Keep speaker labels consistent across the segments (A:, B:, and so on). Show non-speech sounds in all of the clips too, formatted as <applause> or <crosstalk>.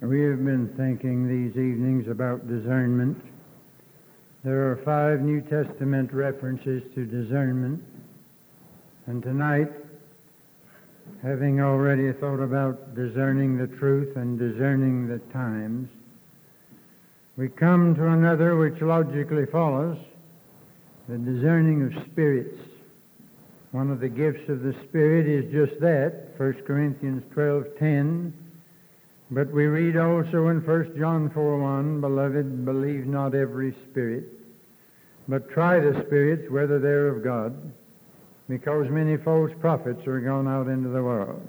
A: We have been thinking these evenings about discernment. There are five New Testament references to discernment. And tonight, having already thought about discerning the truth and discerning the times, we come to another which logically follows the discerning of spirits. One of the gifts of the Spirit is just that, 1 Corinthians 12:10. But we read also in 1 John 4 1, Beloved, believe not every spirit, but try the spirits whether they're of God, because many false prophets are gone out into the world.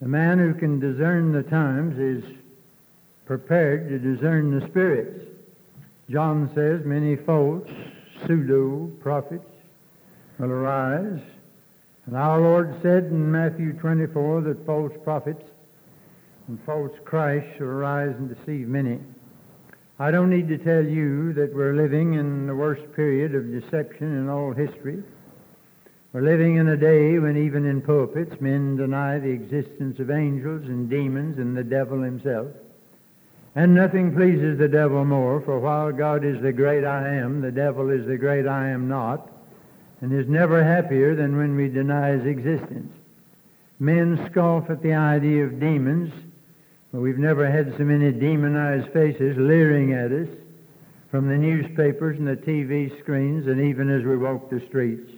A: The man who can discern the times is prepared to discern the spirits. John says many false pseudo prophets will arise. And our Lord said in Matthew 24 that false prophets and false Christ shall arise and deceive many. I don't need to tell you that we're living in the worst period of deception in all history. We're living in a day when even in pulpits men deny the existence of angels and demons and the devil himself. And nothing pleases the devil more, for while God is the great I am, the devil is the great I am not, and is never happier than when we deny his existence. Men scoff at the idea of demons we've never had so many demonized faces leering at us from the newspapers and the TV screens and even as we walk the streets.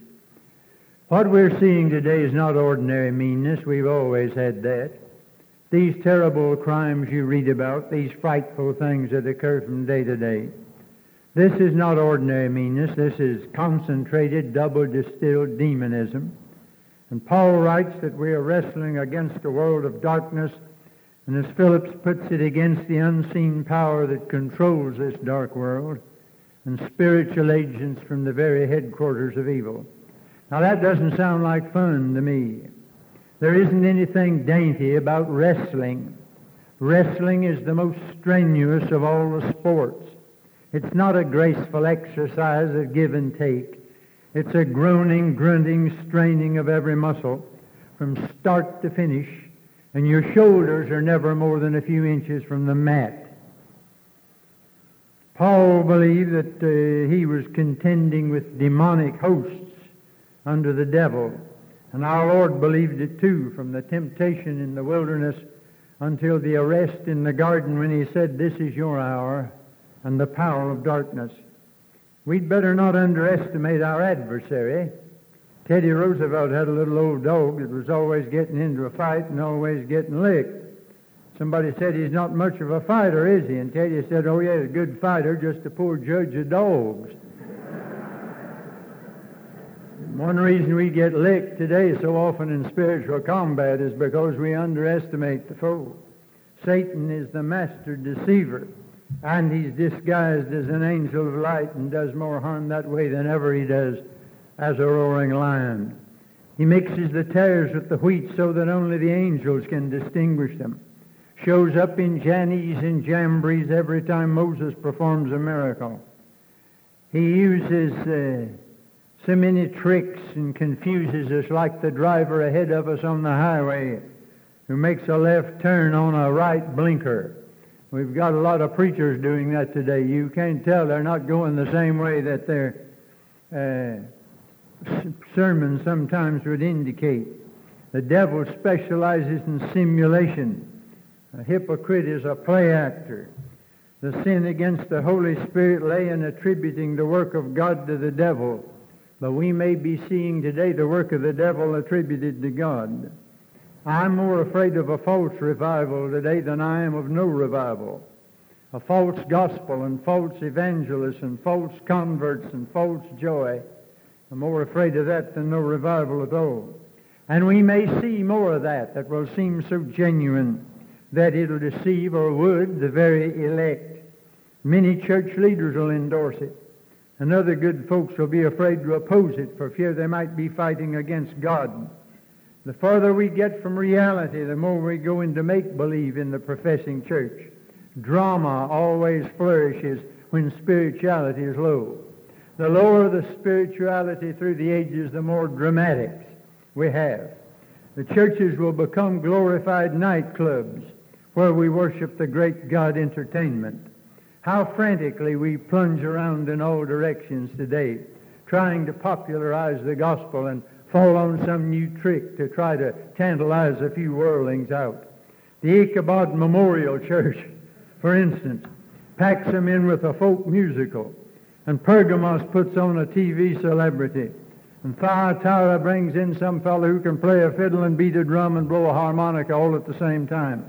A: What we're seeing today is not ordinary meanness. We've always had that. These terrible crimes you read about, these frightful things that occur from day to day, this is not ordinary meanness. This is concentrated, double distilled demonism. And Paul writes that we are wrestling against a world of darkness and as Phillips puts it, against the unseen power that controls this dark world and spiritual agents from the very headquarters of evil. Now that doesn't sound like fun to me. There isn't anything dainty about wrestling. Wrestling is the most strenuous of all the sports. It's not a graceful exercise of give and take. It's a groaning, grunting, straining of every muscle from start to finish and your shoulders are never more than a few inches from the mat. Paul believed that uh, he was contending with demonic hosts under the devil. And our Lord believed it too, from the temptation in the wilderness until the arrest in the garden when he said, This is your hour and the power of darkness. We'd better not underestimate our adversary. Teddy Roosevelt had a little old dog that was always getting into a fight and always getting licked. Somebody said he's not much of a fighter, is he? And Teddy said, oh, yeah, a good fighter, just a poor judge of dogs. One reason we get licked today so often in spiritual combat is because we underestimate the foe. Satan is the master deceiver, and he's disguised as an angel of light and does more harm that way than ever he does as a roaring lion. He mixes the tares with the wheat so that only the angels can distinguish them. Shows up in Jannes and Jambres every time Moses performs a miracle. He uses uh, so many tricks and confuses us like the driver ahead of us on the highway who makes a left turn on a right blinker. We've got a lot of preachers doing that today. You can't tell they're not going the same way that they're uh, sermon sometimes would indicate. The devil specializes in simulation. A hypocrite is a play actor. The sin against the Holy Spirit lay in attributing the work of God to the devil. But we may be seeing today the work of the devil attributed to God. I'm more afraid of a false revival today than I am of no revival. A false gospel and false evangelists and false converts and false joy I'm more afraid of that than no revival at all. And we may see more of that that will seem so genuine that it'll deceive or would the very elect. Many church leaders will endorse it. And other good folks will be afraid to oppose it for fear they might be fighting against God. The farther we get from reality, the more we go into make-believe in the professing church. Drama always flourishes when spirituality is low. The lower the spirituality through the ages, the more dramatics we have. The churches will become glorified nightclubs where we worship the great God entertainment. How frantically we plunge around in all directions today, trying to popularize the gospel and fall on some new trick to try to tantalize a few worldlings out. The Ichabod Memorial <laughs> Church, for instance, packs them in with a folk musical, and Pergamos puts on a TV celebrity, and Thyatira brings in some fellow who can play a fiddle and beat a drum and blow a harmonica all at the same time.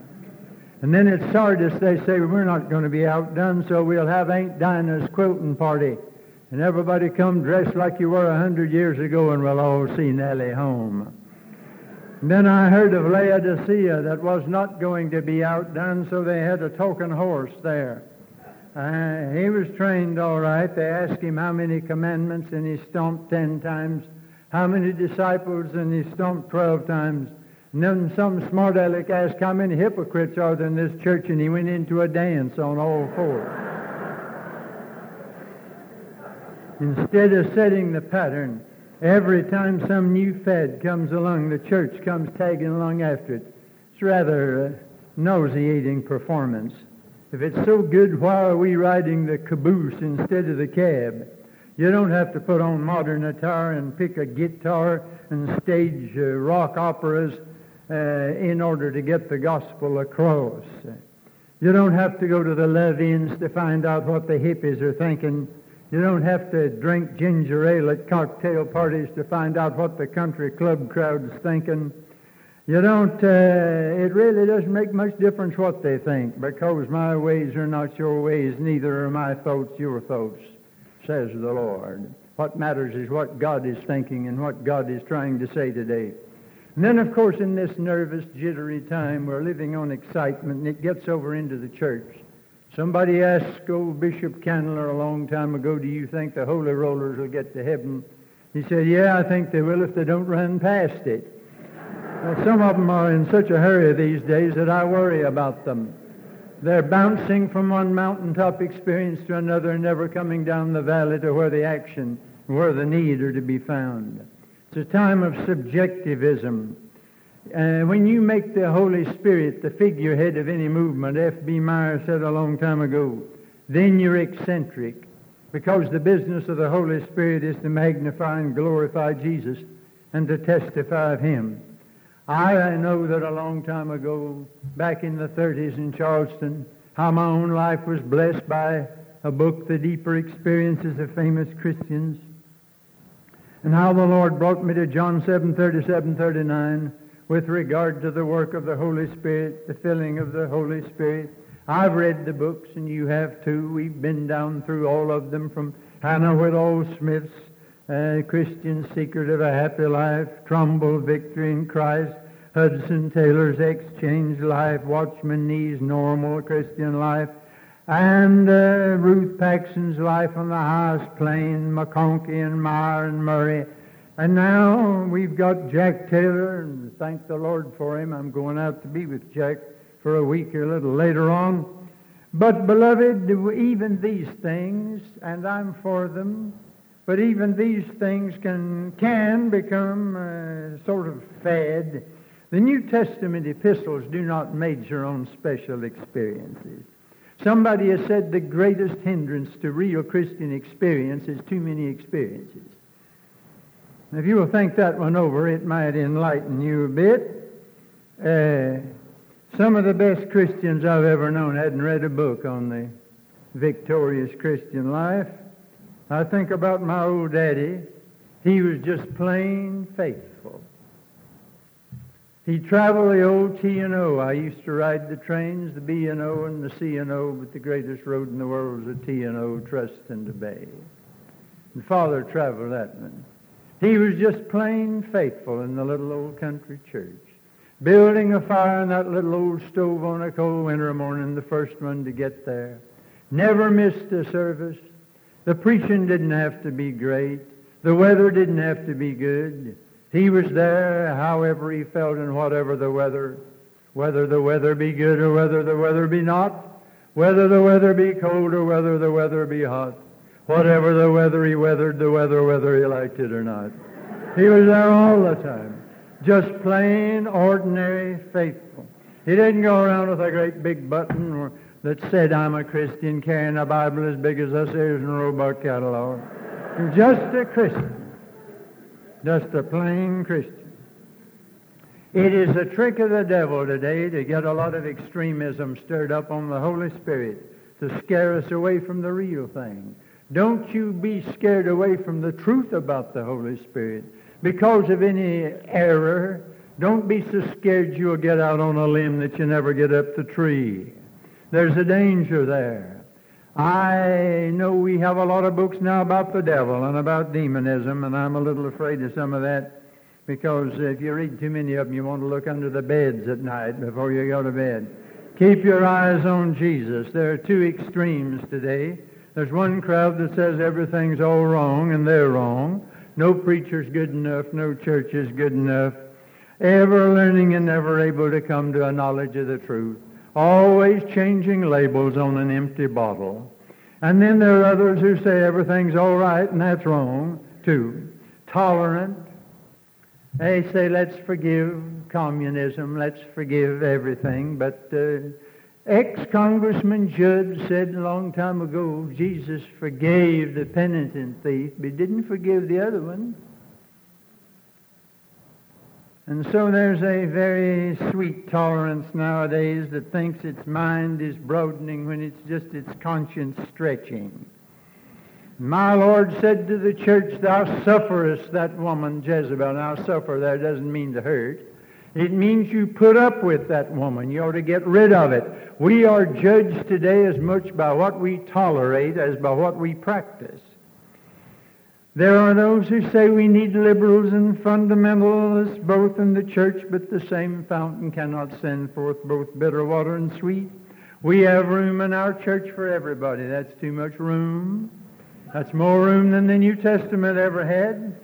A: And then at Sardis, they say, we're not going to be outdone, so we'll have Aunt Dinah's quilting party. And everybody come dressed like you were a hundred years ago, and we'll all see Nellie home. And then I heard of Laodicea that was not going to be outdone, so they had a token horse there. Uh, he was trained all right. They asked him how many commandments, and he stomped ten times. How many disciples, and he stomped twelve times. And then some smart aleck asked how many hypocrites are there in this church, and he went into a dance on all fours. Instead of setting the pattern, every time some new fad comes along, the church comes tagging along after it. It's rather a nauseating performance. If it's so good, why are we riding the caboose instead of the cab? You don't have to put on modern attire and pick a guitar and stage uh, rock operas uh, in order to get the gospel across. You don't have to go to the Levins to find out what the hippies are thinking. You don't have to drink ginger ale at cocktail parties to find out what the country club crowd's thinking. You don't, uh, it really doesn't make much difference what they think, because my ways are not your ways, neither are my thoughts your thoughts, says the Lord. What matters is what God is thinking and what God is trying to say today. And then, of course, in this nervous, jittery time, we're living on excitement, and it gets over into the church. Somebody asked old Bishop Candler a long time ago, do you think the holy rollers will get to heaven? He said, yeah, I think they will if they don't run past it. Well, some of them are in such a hurry these days that I worry about them. They're bouncing from one mountaintop experience to another and never coming down the valley to where the action, where the need are to be found. It's a time of subjectivism. Uh, when you make the Holy Spirit the figurehead of any movement, F.B. Meyer said a long time ago, then you're eccentric, because the business of the Holy Spirit is to magnify and glorify Jesus and to testify of Him. I know that a long time ago, back in the 30s in Charleston, how my own life was blessed by a book, The Deeper Experiences of Famous Christians and how the Lord brought me to John 7, 37, 39 with regard to the work of the Holy Spirit, the filling of the Holy Spirit. I've read the books, and you have too. We've been down through all of them from Hannah Whitall Smith's uh, Christian Secret of a Happy Life, Trumbull Victory in Christ, Hudson Taylor's Exchange Life, Watchman Nee's Normal Christian Life, and uh, Ruth Paxson's Life on the Highest Plane, McConkey and Meyer and Murray. And now we've got Jack Taylor, and thank the Lord for him. I'm going out to be with Jack for a week or a little later on. But, beloved, even these things, and I'm for them, but even these things can, can become a sort of fad. The New Testament epistles do not major on special experiences. Somebody has said the greatest hindrance to real Christian experience is too many experiences. If you will think that one over, it might enlighten you a bit. Uh, some of the best Christians I've ever known hadn't read a book on the victorious Christian life. I think about my old daddy. He was just plain faithful. He traveled the old T&O. I used to ride the trains, the B&O and the C&O, but the greatest road in the world was the T&O, trust and obey. And Father traveled that one. He was just plain faithful in the little old country church, building a fire in that little old stove on a cold winter morning, the first one to get there. Never missed a service. The preaching didn't have to be great. The weather didn't have to be good. He was there however he felt and whatever the weather, whether the weather be good or whether the weather be not, whether the weather be cold or whether the weather be hot. Whatever the weather, he weathered the weather whether he liked it or not. He was there all the time. Just plain, ordinary, faithful. He didn't go around with a great big button that said, I'm a Christian, carrying a Bible as big as a Sears and a Roebuck catalog. Just a Christian. Just a plain Christian. It is a trick of the devil today to get a lot of extremism stirred up on the Holy Spirit to scare us away from the real thing. Don't you be scared away from the truth about the Holy Spirit because of any error. Don't be so scared you'll get out on a limb that you never get up the tree. There's a danger there. I know we have a lot of books now about the devil and about demonism, and I'm a little afraid of some of that because if you read too many of them, you want to look under the beds at night before you go to bed. Keep your eyes on Jesus. There are two extremes today. There's one crowd that says everything's all wrong, and they're wrong. No preacher's good enough, no church is good enough. Ever learning and never able to come to a knowledge of the truth. Always changing labels on an empty bottle. And then there are others who say everything's all right, and that's wrong, too. Tolerant, they say, let's forgive communism, let's forgive everything. But uh, ex-Congressman Judd said a long time ago, Jesus forgave the penitent thief, but didn't forgive the other one. And so there's a very sweet tolerance nowadays that thinks its mind is broadening when it's just its conscience stretching. My Lord said to the church, Thou sufferest that woman Jezebel. Now, suffer there doesn't mean to hurt. It means you put up with that woman. You ought to get rid of it. We are judged today as much by what we tolerate as by what we practice. There are those who say we need liberals and fundamentalists both in the church, but the same fountain cannot send forth both bitter water and sweet. We have room in our church for everybody. That's too much room. That's more room than the New Testament ever had.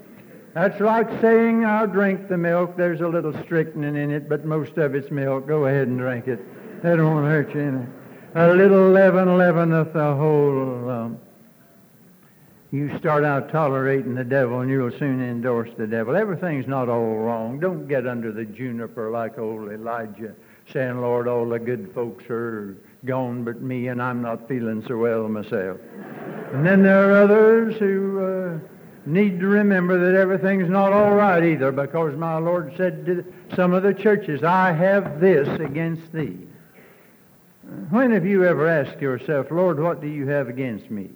A: That's like saying, I'll drink the milk. There's a little strychnine in it, but most of it's milk. Go ahead and drink it. That won't hurt you any. A little leaven leaveneth the whole lump. You start out tolerating the devil, and you'll soon endorse the devil. Everything's not all wrong. Don't get under the juniper like old Elijah, saying, Lord, all the good folks are gone but me, and I'm not feeling so well myself. And then there are others who uh, need to remember that everything's not all right either, because my Lord said to some of the churches, I have this against thee. When have you ever asked yourself, Lord, what do you have against me?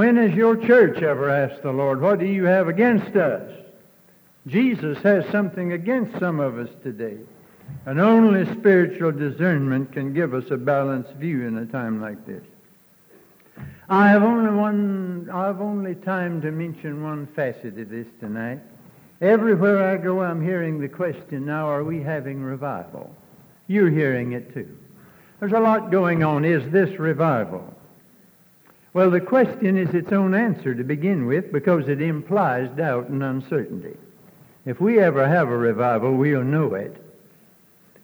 A: When has your church ever asked the Lord, what do you have against us? Jesus has something against some of us today. And only spiritual discernment can give us a balanced view in a time like this. I have only one, I have only time to mention one facet of this tonight. Everywhere I go, I'm hearing the question now, are we having revival? You're hearing it too. There's a lot going on. Is this revival? Well, the question is its own answer to begin with because it implies doubt and uncertainty. If we ever have a revival, we'll know it.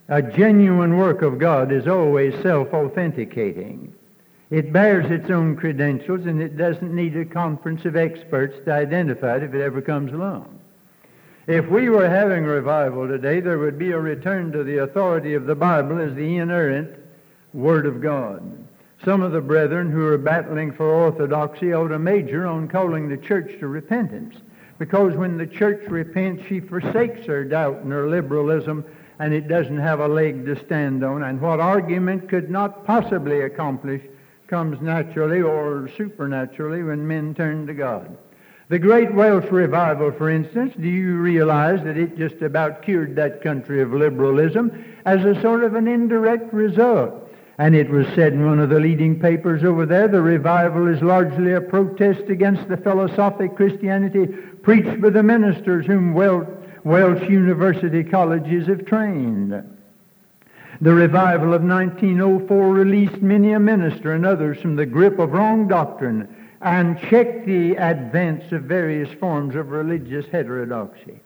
A: A genuine work of God is always self-authenticating. It bears its own credentials, and it doesn't need a conference of experts to identify it if it ever comes along. If we were having revival today, there would be a return to the authority of the Bible as the inerrant Word of God. Some of the brethren who are battling for orthodoxy ought to major on calling the church to repentance. Because when the church repents, she forsakes her doubt and her liberalism, and it doesn't have a leg to stand on. And what argument could not possibly accomplish comes naturally or supernaturally when men turn to God. The Great Welsh Revival, for instance, do you realize that it just about cured that country of liberalism as a sort of an indirect result? And it was said in one of the leading papers over there, the revival is largely a protest against the philosophic Christianity preached by the ministers whom Welsh university colleges have trained. The revival of 1904 released many a minister and others from the grip of wrong doctrine and checked the advance of various forms of religious heterodoxy.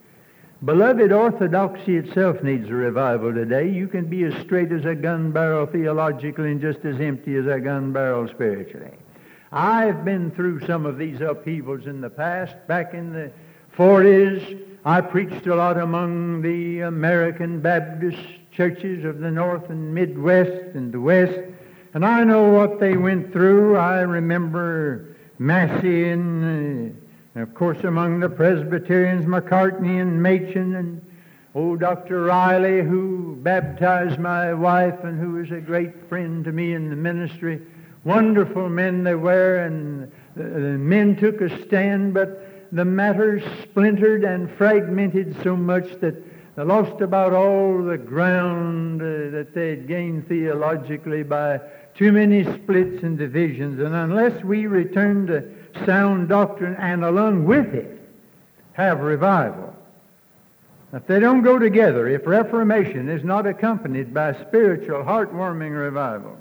A: Beloved, orthodoxy itself needs a revival today. You can be as straight as a gun barrel theologically and just as empty as a gun barrel spiritually. I've been through some of these upheavals in the past. Back in the 40s, I preached a lot among the American Baptist churches of the North and Midwest and the West, and I know what they went through. I remember Massee and, uh, uh, of course, among the Presbyterians, Macartney and Machen and old Dr. Riley, who baptized my wife and who was a great friend to me in the ministry. Wonderful men they were, and the men took a stand, but the matter splintered and fragmented so much that they lost about all the ground uh, that they had gained theologically by too many splits and divisions. And unless we return to sound doctrine and along with it have revival, if they don't go together, if Reformation is not accompanied by spiritual, heartwarming revival,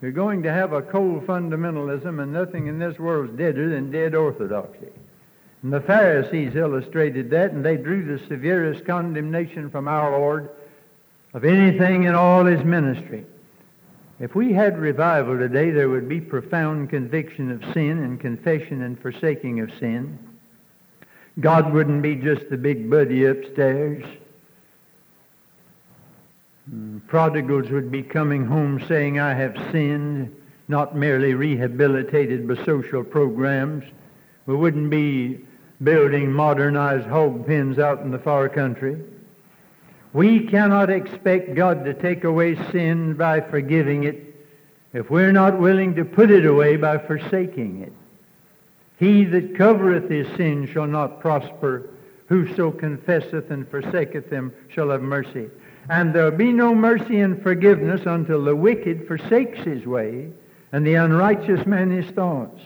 A: you're going to have a cold fundamentalism, and nothing in this world is deader than dead orthodoxy. And the Pharisees illustrated that, and they drew the severest condemnation from our Lord of anything in all his ministry. If we had revival today, there would be profound conviction of sin and confession and forsaking of sin. God wouldn't be just the big buddy upstairs. Hmm, prodigals would be coming home saying, I have sinned, not merely rehabilitated by social programs. We wouldn't be building modernized hog pens out in the far country. We cannot expect God to take away sin by forgiving it if we're not willing to put it away by forsaking it. He that covereth his sin shall not prosper. Whoso confesseth and forsaketh them shall have mercy. And there'll be no mercy and forgiveness until the wicked forsakes his way and the unrighteous man his thoughts.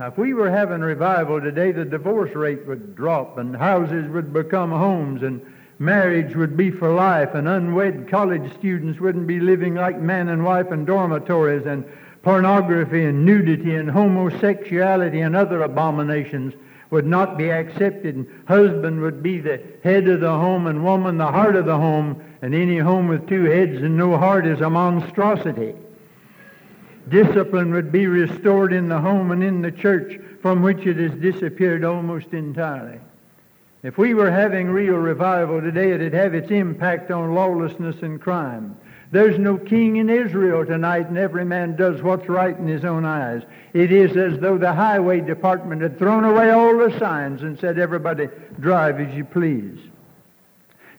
A: Now, if we were having revival today, the divorce rate would drop and houses would become homes and marriage would be for life and unwed college students wouldn't be living like man and wife in dormitories and pornography and nudity and homosexuality and other abominations would not be accepted and husband would be the head of the home and woman the heart of the home and any home with two heads and no heart is a monstrosity. Discipline would be restored in the home and in the church from which it has disappeared almost entirely. If we were having real revival today, it'd have its impact on lawlessness and crime. There's no king in Israel tonight, and every man does what's right in his own eyes. It is as though the highway department had thrown away all the signs and said, everybody drive as you please.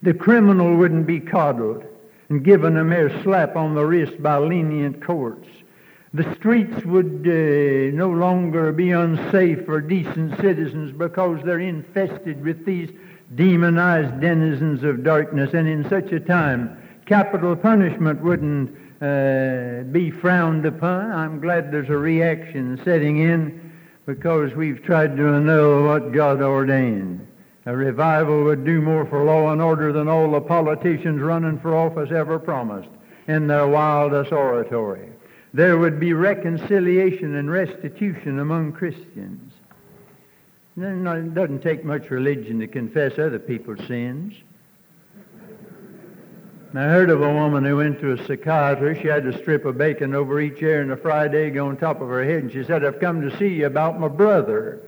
A: The criminal wouldn't be coddled and given a mere slap on the wrist by lenient courts. The streets would uh, no longer be unsafe for decent citizens because they're infested with these demonized denizens of darkness. And in such a time, capital punishment wouldn't uh, be frowned upon. I'm glad there's a reaction setting in because we've tried to annul what God ordained. A revival would do more for law and order than all the politicians running for office ever promised in their wildest oratory there would be reconciliation and restitution among Christians. It doesn't take much religion to confess other people's sins. I heard of a woman who went to a psychiatrist. She had a strip of bacon over each ear and a fried egg on top of her head, and she said, I've come to see you about my brother.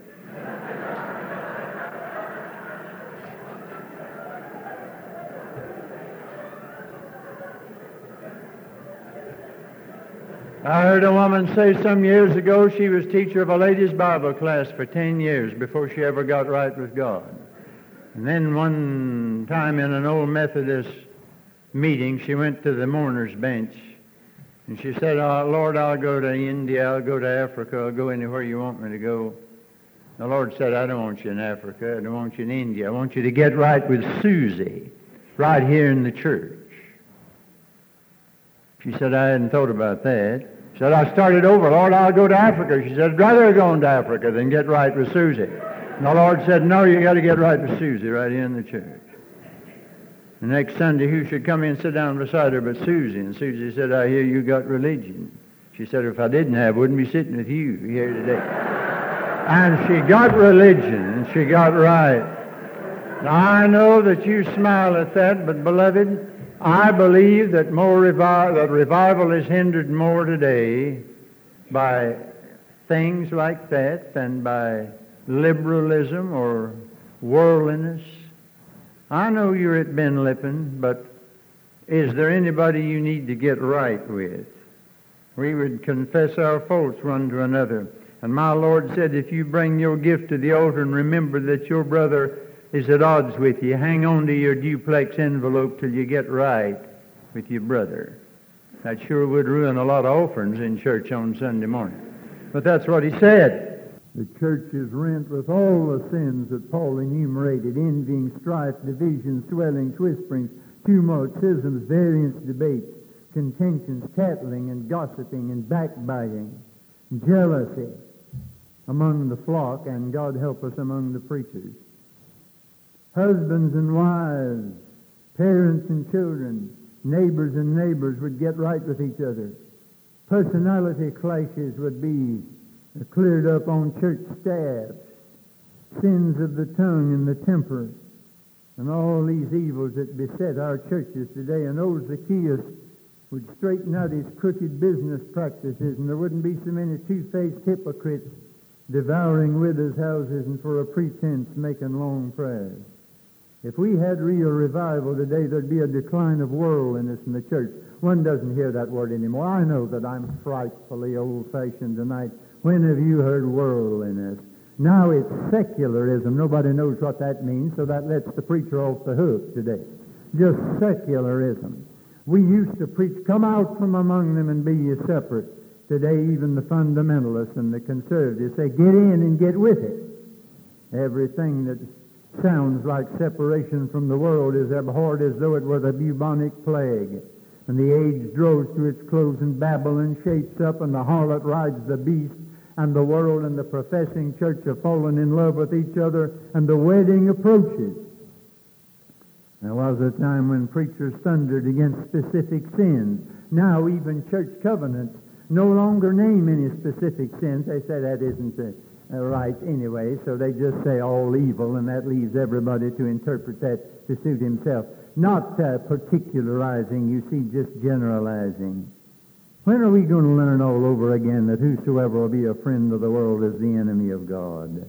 A: I heard a woman say some years ago she was teacher of a ladies' Bible class for 10 years before she ever got right with God. And then one time in an old Methodist meeting, she went to the mourner's bench. And she said, oh, Lord, I'll go to India, I'll go to Africa, I'll go anywhere you want me to go. The Lord said, I don't want you in Africa, I don't want you in India. I want you to get right with Susie, right here in the church. She said, I hadn't thought about that said, I started over. Lord, I'll go to Africa. She said, I'd rather go to Africa than get right with Susie. And the Lord said, no, you got to get right with Susie right here in the church. The next Sunday, who should come in and sit down beside her but Susie? And Susie said, I hear you got religion. She said, if I didn't have, I wouldn't be sitting with you here today. and she got religion, and she got right. Now, I know that you smile at that, but beloved, I believe that more revi- that revival is hindered more today by things like that than by liberalism or worldliness I know you're at Ben Lippen, but is there anybody you need to get right with? We would confess our faults one to another. And my Lord said, if you bring your gift to the altar and remember that your brother is at odds with you, hang on to your duplex envelope till you get right with your brother. That sure would ruin a lot of offerings in church on Sunday morning. But that's what he said.
B: The church is rent with all the sins that Paul enumerated envying, strife, division, swelling, whisperings, tumult, schisms, variance, debates, contentions, tattling, and gossiping, and backbiting, jealousy among the flock, and God help us among the preachers. Husbands and wives, parents and children, neighbors and neighbors would get right with each other. Personality clashes would be cleared up on church staffs. Sins of the tongue and the temper, and all these evils that beset our churches today. And old Zacchaeus would straighten out his crooked business practices, and there wouldn't be so many two-faced hypocrites devouring widows' houses and for a pretense making long prayers. If we had real revival today, there'd be a decline of worldliness in the church. One doesn't hear that word anymore. I know that I'm frightfully old-fashioned tonight. When have you heard worldliness? Now it's secularism. Nobody knows what that means, so that lets the preacher off the hook today. Just secularism. We used to preach, come out from among them and be ye separate. Today, even the fundamentalists and the conservatives say, get in and get with it. Everything that sounds like separation from the world is abhorred as though it were the bubonic plague. And the age draws to its close, and Babylon shapes up, and the harlot rides the beast, and the world and the professing church have fallen in love with each other, and the wedding approaches. There was a time when preachers thundered against specific sins. Now even church covenants no longer name any specific sins. They say that isn't uh, right anyway, so they just say all evil, and that leaves everybody to interpret that to suit himself. Not uh, particularizing, you see, just generalizing. When are we going to learn all over again that whosoever will be a friend of the world is the enemy of God?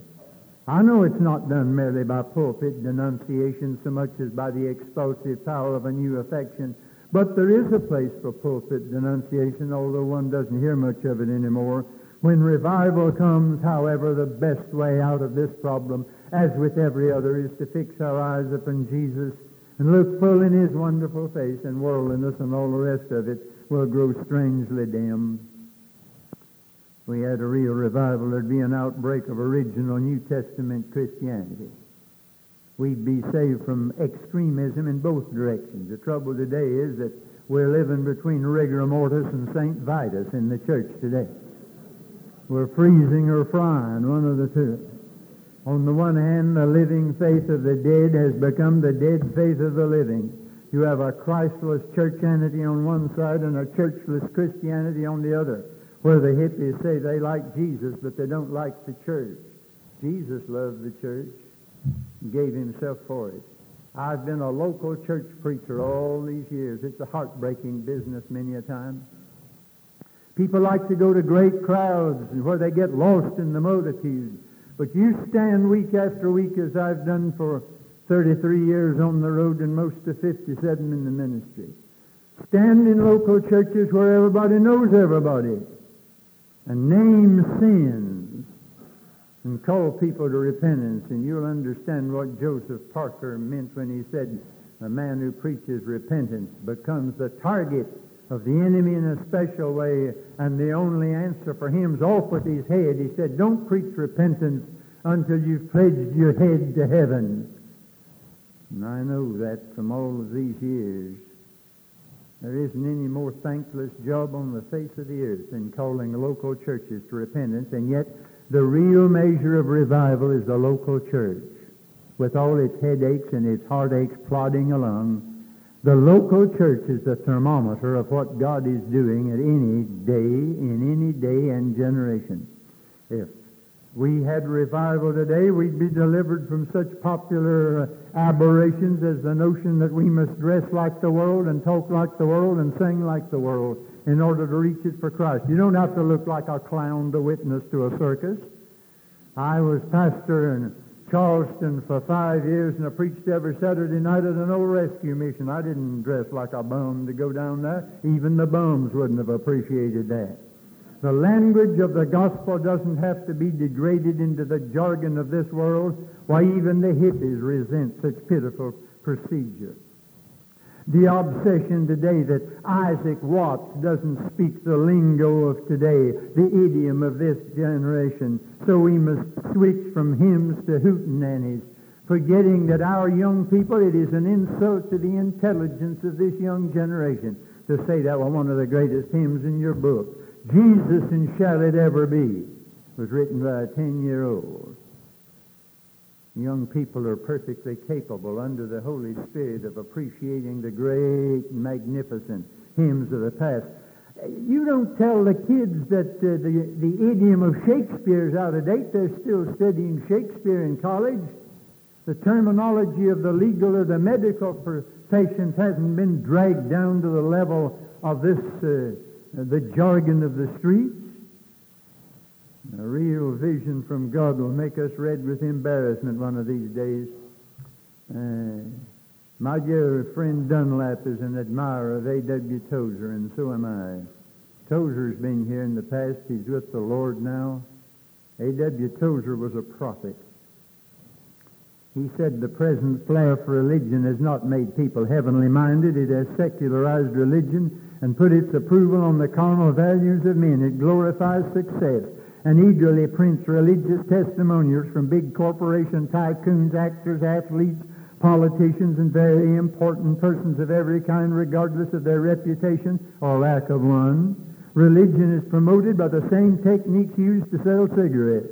B: I know it's not done merely by pulpit denunciation so much as by the explosive power of a new affection, but there is a place for pulpit denunciation, although one doesn't hear much of it anymore. When revival comes, however, the best way out of this problem, as with every other, is to fix our eyes upon Jesus and look full in his wonderful face, and worldliness and all the rest of it will grow strangely dim. We had a real revival. There'd be an outbreak of original New Testament Christianity. We'd be saved from extremism in both directions. The trouble today is that we're living between rigor mortis and St. Vitus in the church today. We're freezing or frying, one of the two. On the one hand, the living faith of the dead has become the dead faith of the living. You have a Christless churchianity on one side and a churchless Christianity on the other, where the hippies say they like Jesus, but they don't like the church. Jesus loved the church and gave himself for it. I've been a local church preacher all these years. It's a heartbreaking business many a time. People like to go to great crowds and where they get lost in the multitude. But you stand week after week as I've done for 33 years on the road and most of 57 in the ministry. Stand in local churches where everybody knows everybody and name sins and call people to repentance and you'll understand what Joseph Parker meant when he said a man who preaches repentance becomes the target of the enemy in a special way, and the only answer for him is off with his head. He said, Don't preach repentance until you've pledged your head to heaven. And I know that from all of these years. There isn't any more thankless job on the face of the earth than calling local churches to repentance, and yet the real measure of revival is the local church, with all its headaches and its heartaches plodding along the local church is the thermometer of what God is doing at any day, in any day and generation. If we had revival today, we'd be delivered from such popular aberrations as the notion that we must dress like the world and talk like the world and sing like the world in order to reach it for Christ. You don't have to look like a clown to witness to a circus. I was pastor and Charleston for five years, and I preached every Saturday night at an old rescue mission. I didn't dress like a bum to go down there. Even the bums wouldn't have appreciated that. The language of the gospel doesn't have to be degraded into the jargon of this world. Why, even the hippies resent such pitiful procedure. The obsession today that Isaac Watts doesn't speak the lingo of today, the idiom of this generation, so we must switch from hymns to hootenannies, forgetting that our young people, it is an insult to the intelligence of this young generation to say that was one of the greatest hymns in your book. Jesus and Shall It Ever Be was written by a 10-year-old. Young people are perfectly capable under the Holy Spirit of appreciating the great magnificent hymns of the past. You don't tell the kids that uh, the, the idiom of Shakespeare is out of date. They're still studying Shakespeare in college. The terminology of the legal or the medical professions hasn't been dragged down to the level of this uh, the jargon of the streets. A real vision from God will make us red with embarrassment one of these days. Uh, my dear friend Dunlap is an admirer of A.W. Tozer, and so am I. Tozer's been here in the past. He's with the Lord now. A.W. Tozer was a prophet. He said the present flair for religion has not made people heavenly minded. It has secularized religion and put its approval on the carnal values of men. It glorifies success and eagerly prints religious testimonials from big corporation tycoons, actors, athletes, politicians, and very important persons of every kind, regardless of their reputation or lack of one. Religion is promoted by the same techniques used to sell cigarettes.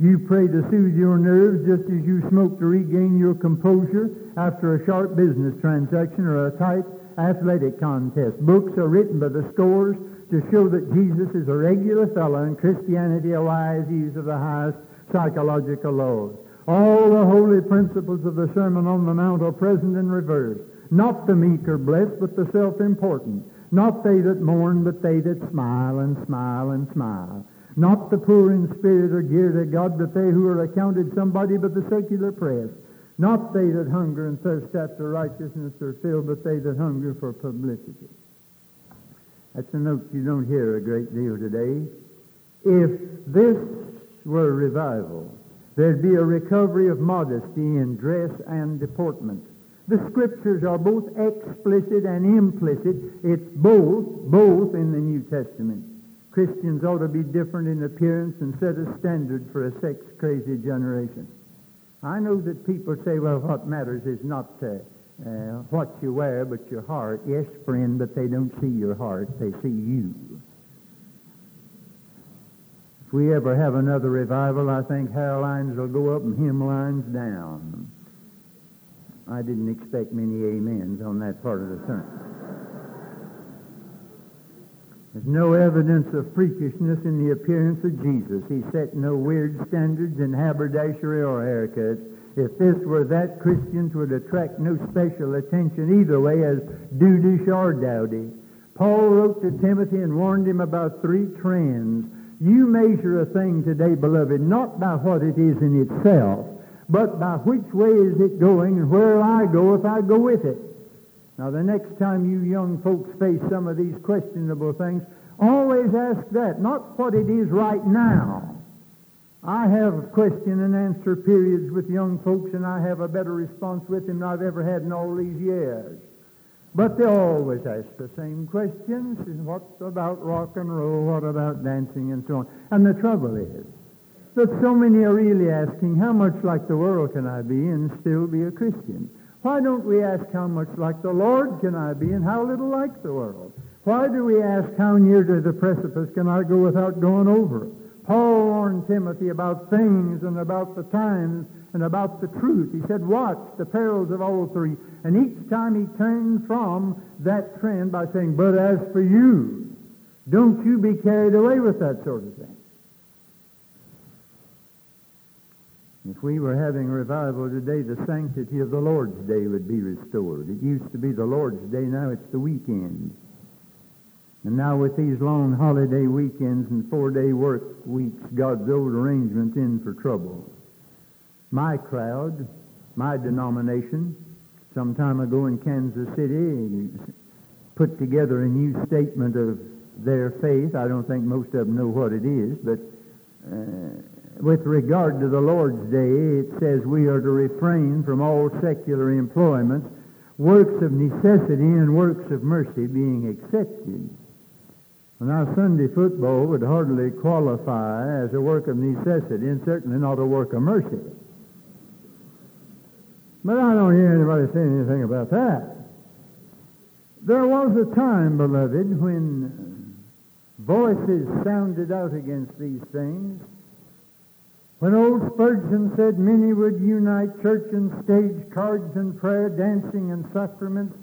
B: You pray to soothe your nerves just as you smoke to regain your composure after a sharp business transaction or a tight athletic contest. Books are written by the scores to show that Jesus is a regular fellow and Christianity a wise use of the highest psychological laws. All the holy principles of the Sermon on the Mount are present in reverse. Not the meek are blessed, but the self-important. Not they that mourn, but they that smile and smile and smile. Not the poor in spirit are dear to God, but they who are accounted somebody but the secular press. Not they that hunger and thirst after righteousness are filled, but they that hunger for publicity. That's a note you don't hear a great deal today. If this were revival, there'd be a recovery of modesty in dress and deportment. The scriptures are both explicit and implicit. It's both, both in the New Testament. Christians ought to be different in appearance and set a standard for a sex-crazy generation. I know that people say, well, what matters is not uh, uh, what you wear, but your heart. Yes, friend, but they don't see your heart. They see you. If we ever have another revival, I think hair lines will go up and hymn lines down. I didn't expect many amens on that part of the sermon. There's no evidence of freakishness in the appearance of Jesus. He set no weird standards in haberdashery or haircuts. If this were that, Christians would attract no special attention either way as dudish or dowdy. Paul wrote to Timothy and warned him about three trends. You measure a thing today, beloved, not by what it is in itself, but by which way is it going and where I go if I go with it. Now, the next time you young folks face some of these questionable things, always ask that, not what it is right now. I have question and answer periods with young folks, and I have a better response with them than I've ever had in all these years. But they always ask the same questions. What about rock and roll? What about dancing and so on? And the trouble is that so many are really asking, how much like the world can I be and still be a Christian? Why don't we ask how much like the Lord can I be and how little like the world? Why do we ask how near to the precipice can I go without going over warned Timothy about things and about the times and about the truth. He said, watch the perils of all three. And each time he turned from that trend by saying, but as for you, don't you be carried away with that sort of thing. If we were having revival today, the sanctity of the Lord's Day would be restored. It used to be the Lord's Day, now it's the weekend. And now with these long holiday weekends and four-day work weeks, God's old arrangement's in for trouble. my crowd, my denomination, some time ago in Kansas City, put together a new statement of their faith. I don't think most of them know what it is, but uh, with regard to the Lord's Day, it says we are to refrain from all secular employments, works of necessity and works of mercy being accepted. Now, Sunday football would hardly qualify as a work of necessity and certainly not a work of mercy. But I don't hear anybody saying anything about that. There was a time, beloved, when voices sounded out against these things. When old Spurgeon said many would unite church and stage, cards and prayer, dancing and sacraments,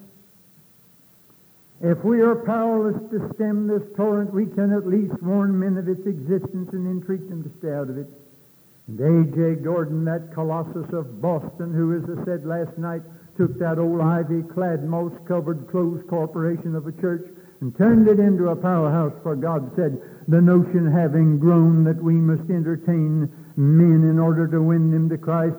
B: if we are powerless to stem this torrent, we can at least warn men of its existence and entreat them to stay out of it. And A.J. Gordon, that colossus of Boston, who, as I said last night, took that old ivy-clad, moss-covered, closed corporation of a church and turned it into a powerhouse, for God said, the notion having grown that we must entertain men in order to win them to Christ,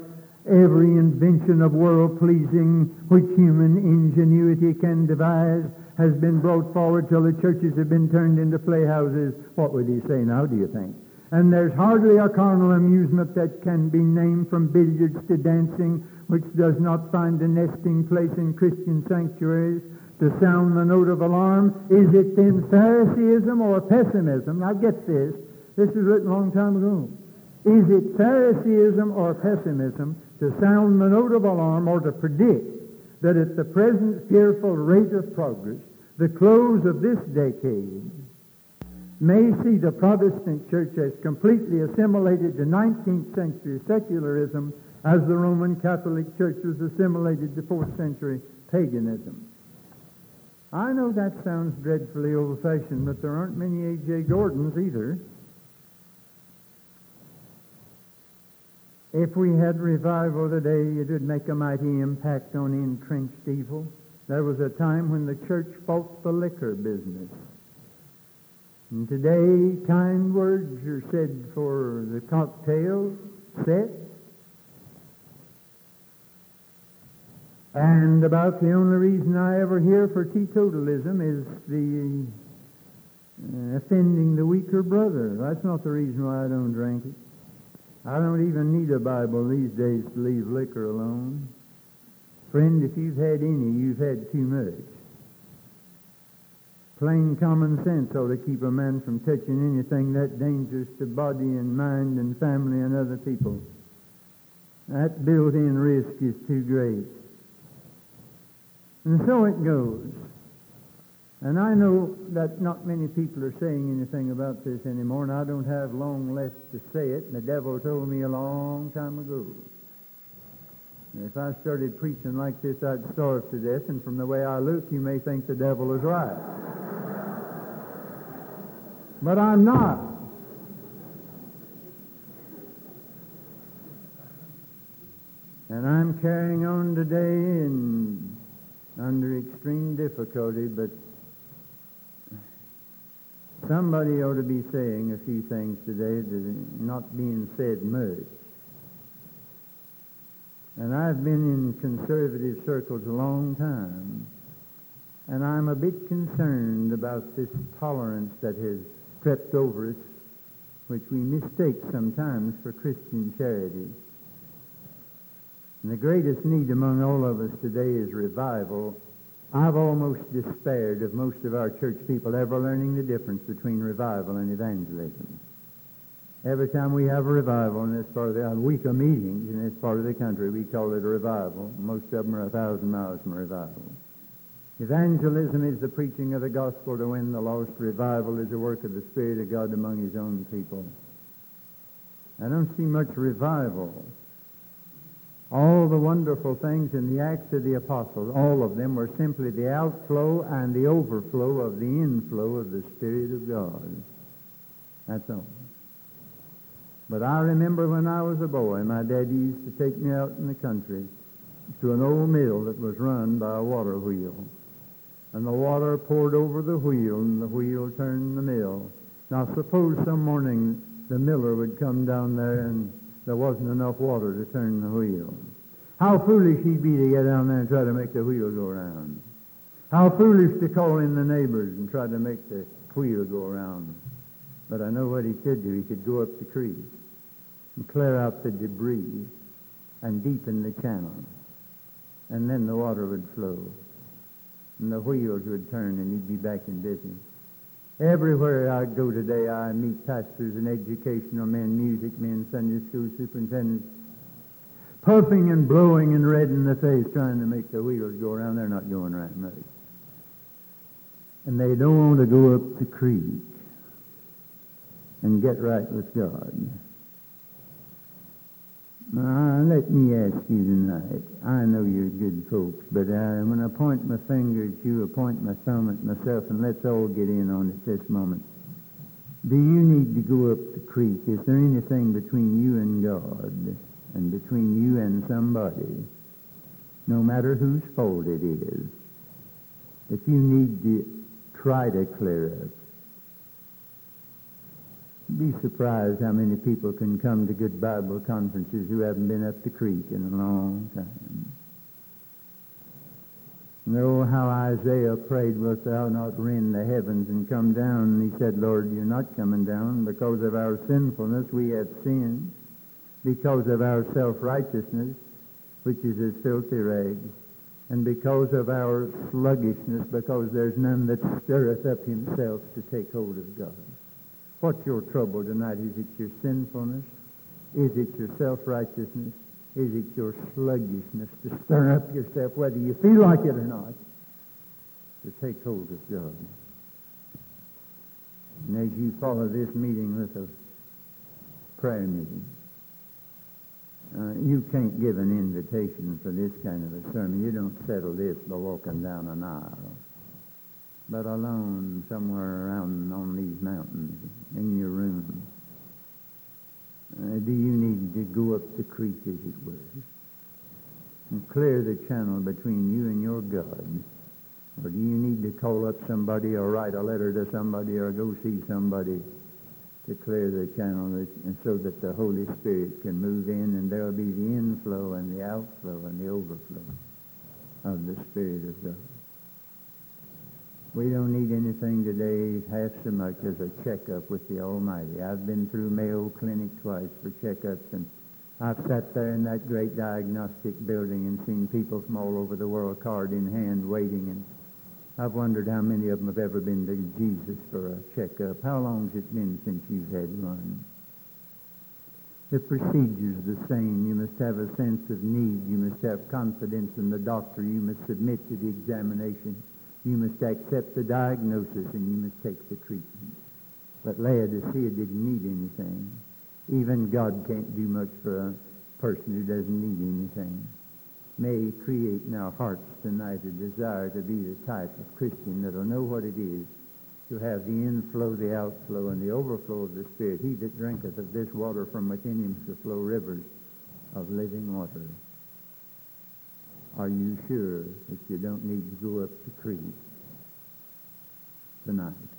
B: every invention of world-pleasing which human ingenuity can devise has been brought forward till the churches have been turned into playhouses. What would he say now, do you think? And there's hardly a carnal amusement that can be named from billiards to dancing which does not find a nesting place in Christian sanctuaries to sound the note of alarm. Is it then Phariseeism or pessimism? Now get this. This was written a long time ago. Is it Phariseeism or pessimism to sound the note of alarm or to predict that at the present fearful rate of progress, the close of this decade may see the Protestant church as completely assimilated to 19th century secularism as the Roman Catholic Church was assimilated to 4th century paganism. I know that sounds dreadfully old-fashioned, but there aren't many A.J. Gordons either. If we had revival today, it would make a mighty impact on entrenched evil. There was a time when the church fought the liquor business. And today, kind words are said for the cocktail set. And about the only reason I ever hear for teetotalism is the uh, offending the weaker brother. That's not the reason why I don't drink it. I don't even need a Bible these days to leave liquor alone. Friend, if you've had any, you've had too much. Plain common sense ought to keep a man from touching anything that dangerous to body and mind and family and other people. That built-in risk is too great. And so it goes. And I know that not many people are saying anything about this anymore, and I don't have long left to say it. And the devil told me a long time ago. If I started preaching like this, I'd starve to death, and from the way I look, you may think the devil is right. but I'm not. And I'm carrying on today and under extreme difficulty, but Somebody ought to be saying a few things today that are not being said much. And I've been in conservative circles a long time, and I'm a bit concerned about this tolerance that has crept over us, which we mistake sometimes for Christian charity. And the greatest need among all of us today is revival I've almost despaired of most of our church people ever learning the difference between revival and evangelism. Every time we have a revival in this part of the a week of meetings in this part of the country, we call it a revival. Most of them are a thousand miles from revival. Evangelism is the preaching of the gospel to win the lost. Revival is the work of the Spirit of God among His own people. I don't see much revival all the wonderful things in the Acts of the Apostles, all of them were simply the outflow and the overflow of the inflow of the Spirit of God. That's all. But I remember when I was a boy, my daddy used to take me out in the country to an old mill that was run by a water wheel. And the water poured over the wheel, and the wheel turned the mill. Now suppose some morning the miller would come down there and there wasn't enough water to turn the wheel. How foolish he'd be to get down there and try to make the wheel go around. How foolish to call in the neighbors and try to make the wheel go around. But I know what he could do. He could go up the creek and clear out the debris and deepen the channel. And then the water would flow. And the wheels would turn and he'd be back in business. Everywhere I go today, I meet pastors and educational men, music men, Sunday school superintendents, puffing and blowing and red in the face, trying to make the wheels go around. They're not going right much. And they don't want to go up the creek and get right with God. Uh, let me ask you tonight. I know you're good folks, but uh, when I point my finger at you, I point my thumb at myself, and let's all get in on it this moment. Do you need to go up the creek? Is there anything between you and God and between you and somebody, no matter whose fault it is, that you need to try to clear up? Be surprised how many people can come to good Bible conferences who haven't been up the creek in a long time. Know how Isaiah prayed, Wilt thou not rend the heavens and come down? And he said, Lord, you're not coming down. Because of our sinfulness, we have sinned. Because of our self-righteousness, which is as filthy rags. And because of our sluggishness, because there's none that stirreth up himself to take hold of God. What's your trouble tonight? Is it your sinfulness? Is it your self-righteousness? Is it your sluggishness to stir up yourself, whether you feel like it or not, to take hold of God? And as you follow this meeting with a prayer meeting, uh, you can't give an invitation for this kind of a sermon. You don't settle this by walking down an aisle but alone somewhere around on these mountains in your room? Uh, do you need to go up the creek, as it were, and clear the channel between you and your God? Or do you need to call up somebody or write a letter to somebody or go see somebody to clear the channel and so that the Holy Spirit can move in and there'll be the inflow and the outflow and the overflow of the Spirit of God? We don't need anything today half so much as a checkup with the Almighty. I've been through Mayo Clinic twice for checkups, and I've sat there in that great diagnostic building and seen people from all over the world, card in hand, waiting, and I've wondered how many of them have ever been to Jesus for a checkup. How long's it been since you've had one? The procedure's the same. You must have a sense of need. You must have confidence in the doctor. You must submit to the examination. You must accept the diagnosis and you must take the treatment. But Laodicea didn't need anything. Even God can't do much for a person who doesn't need anything. May create in our hearts tonight a desire to be the type of Christian that will know what it is to have the inflow, the outflow, and the overflow of the Spirit. He that drinketh of this water from within him shall flow rivers of living water. Are you sure that you don't need to go up the creek tonight?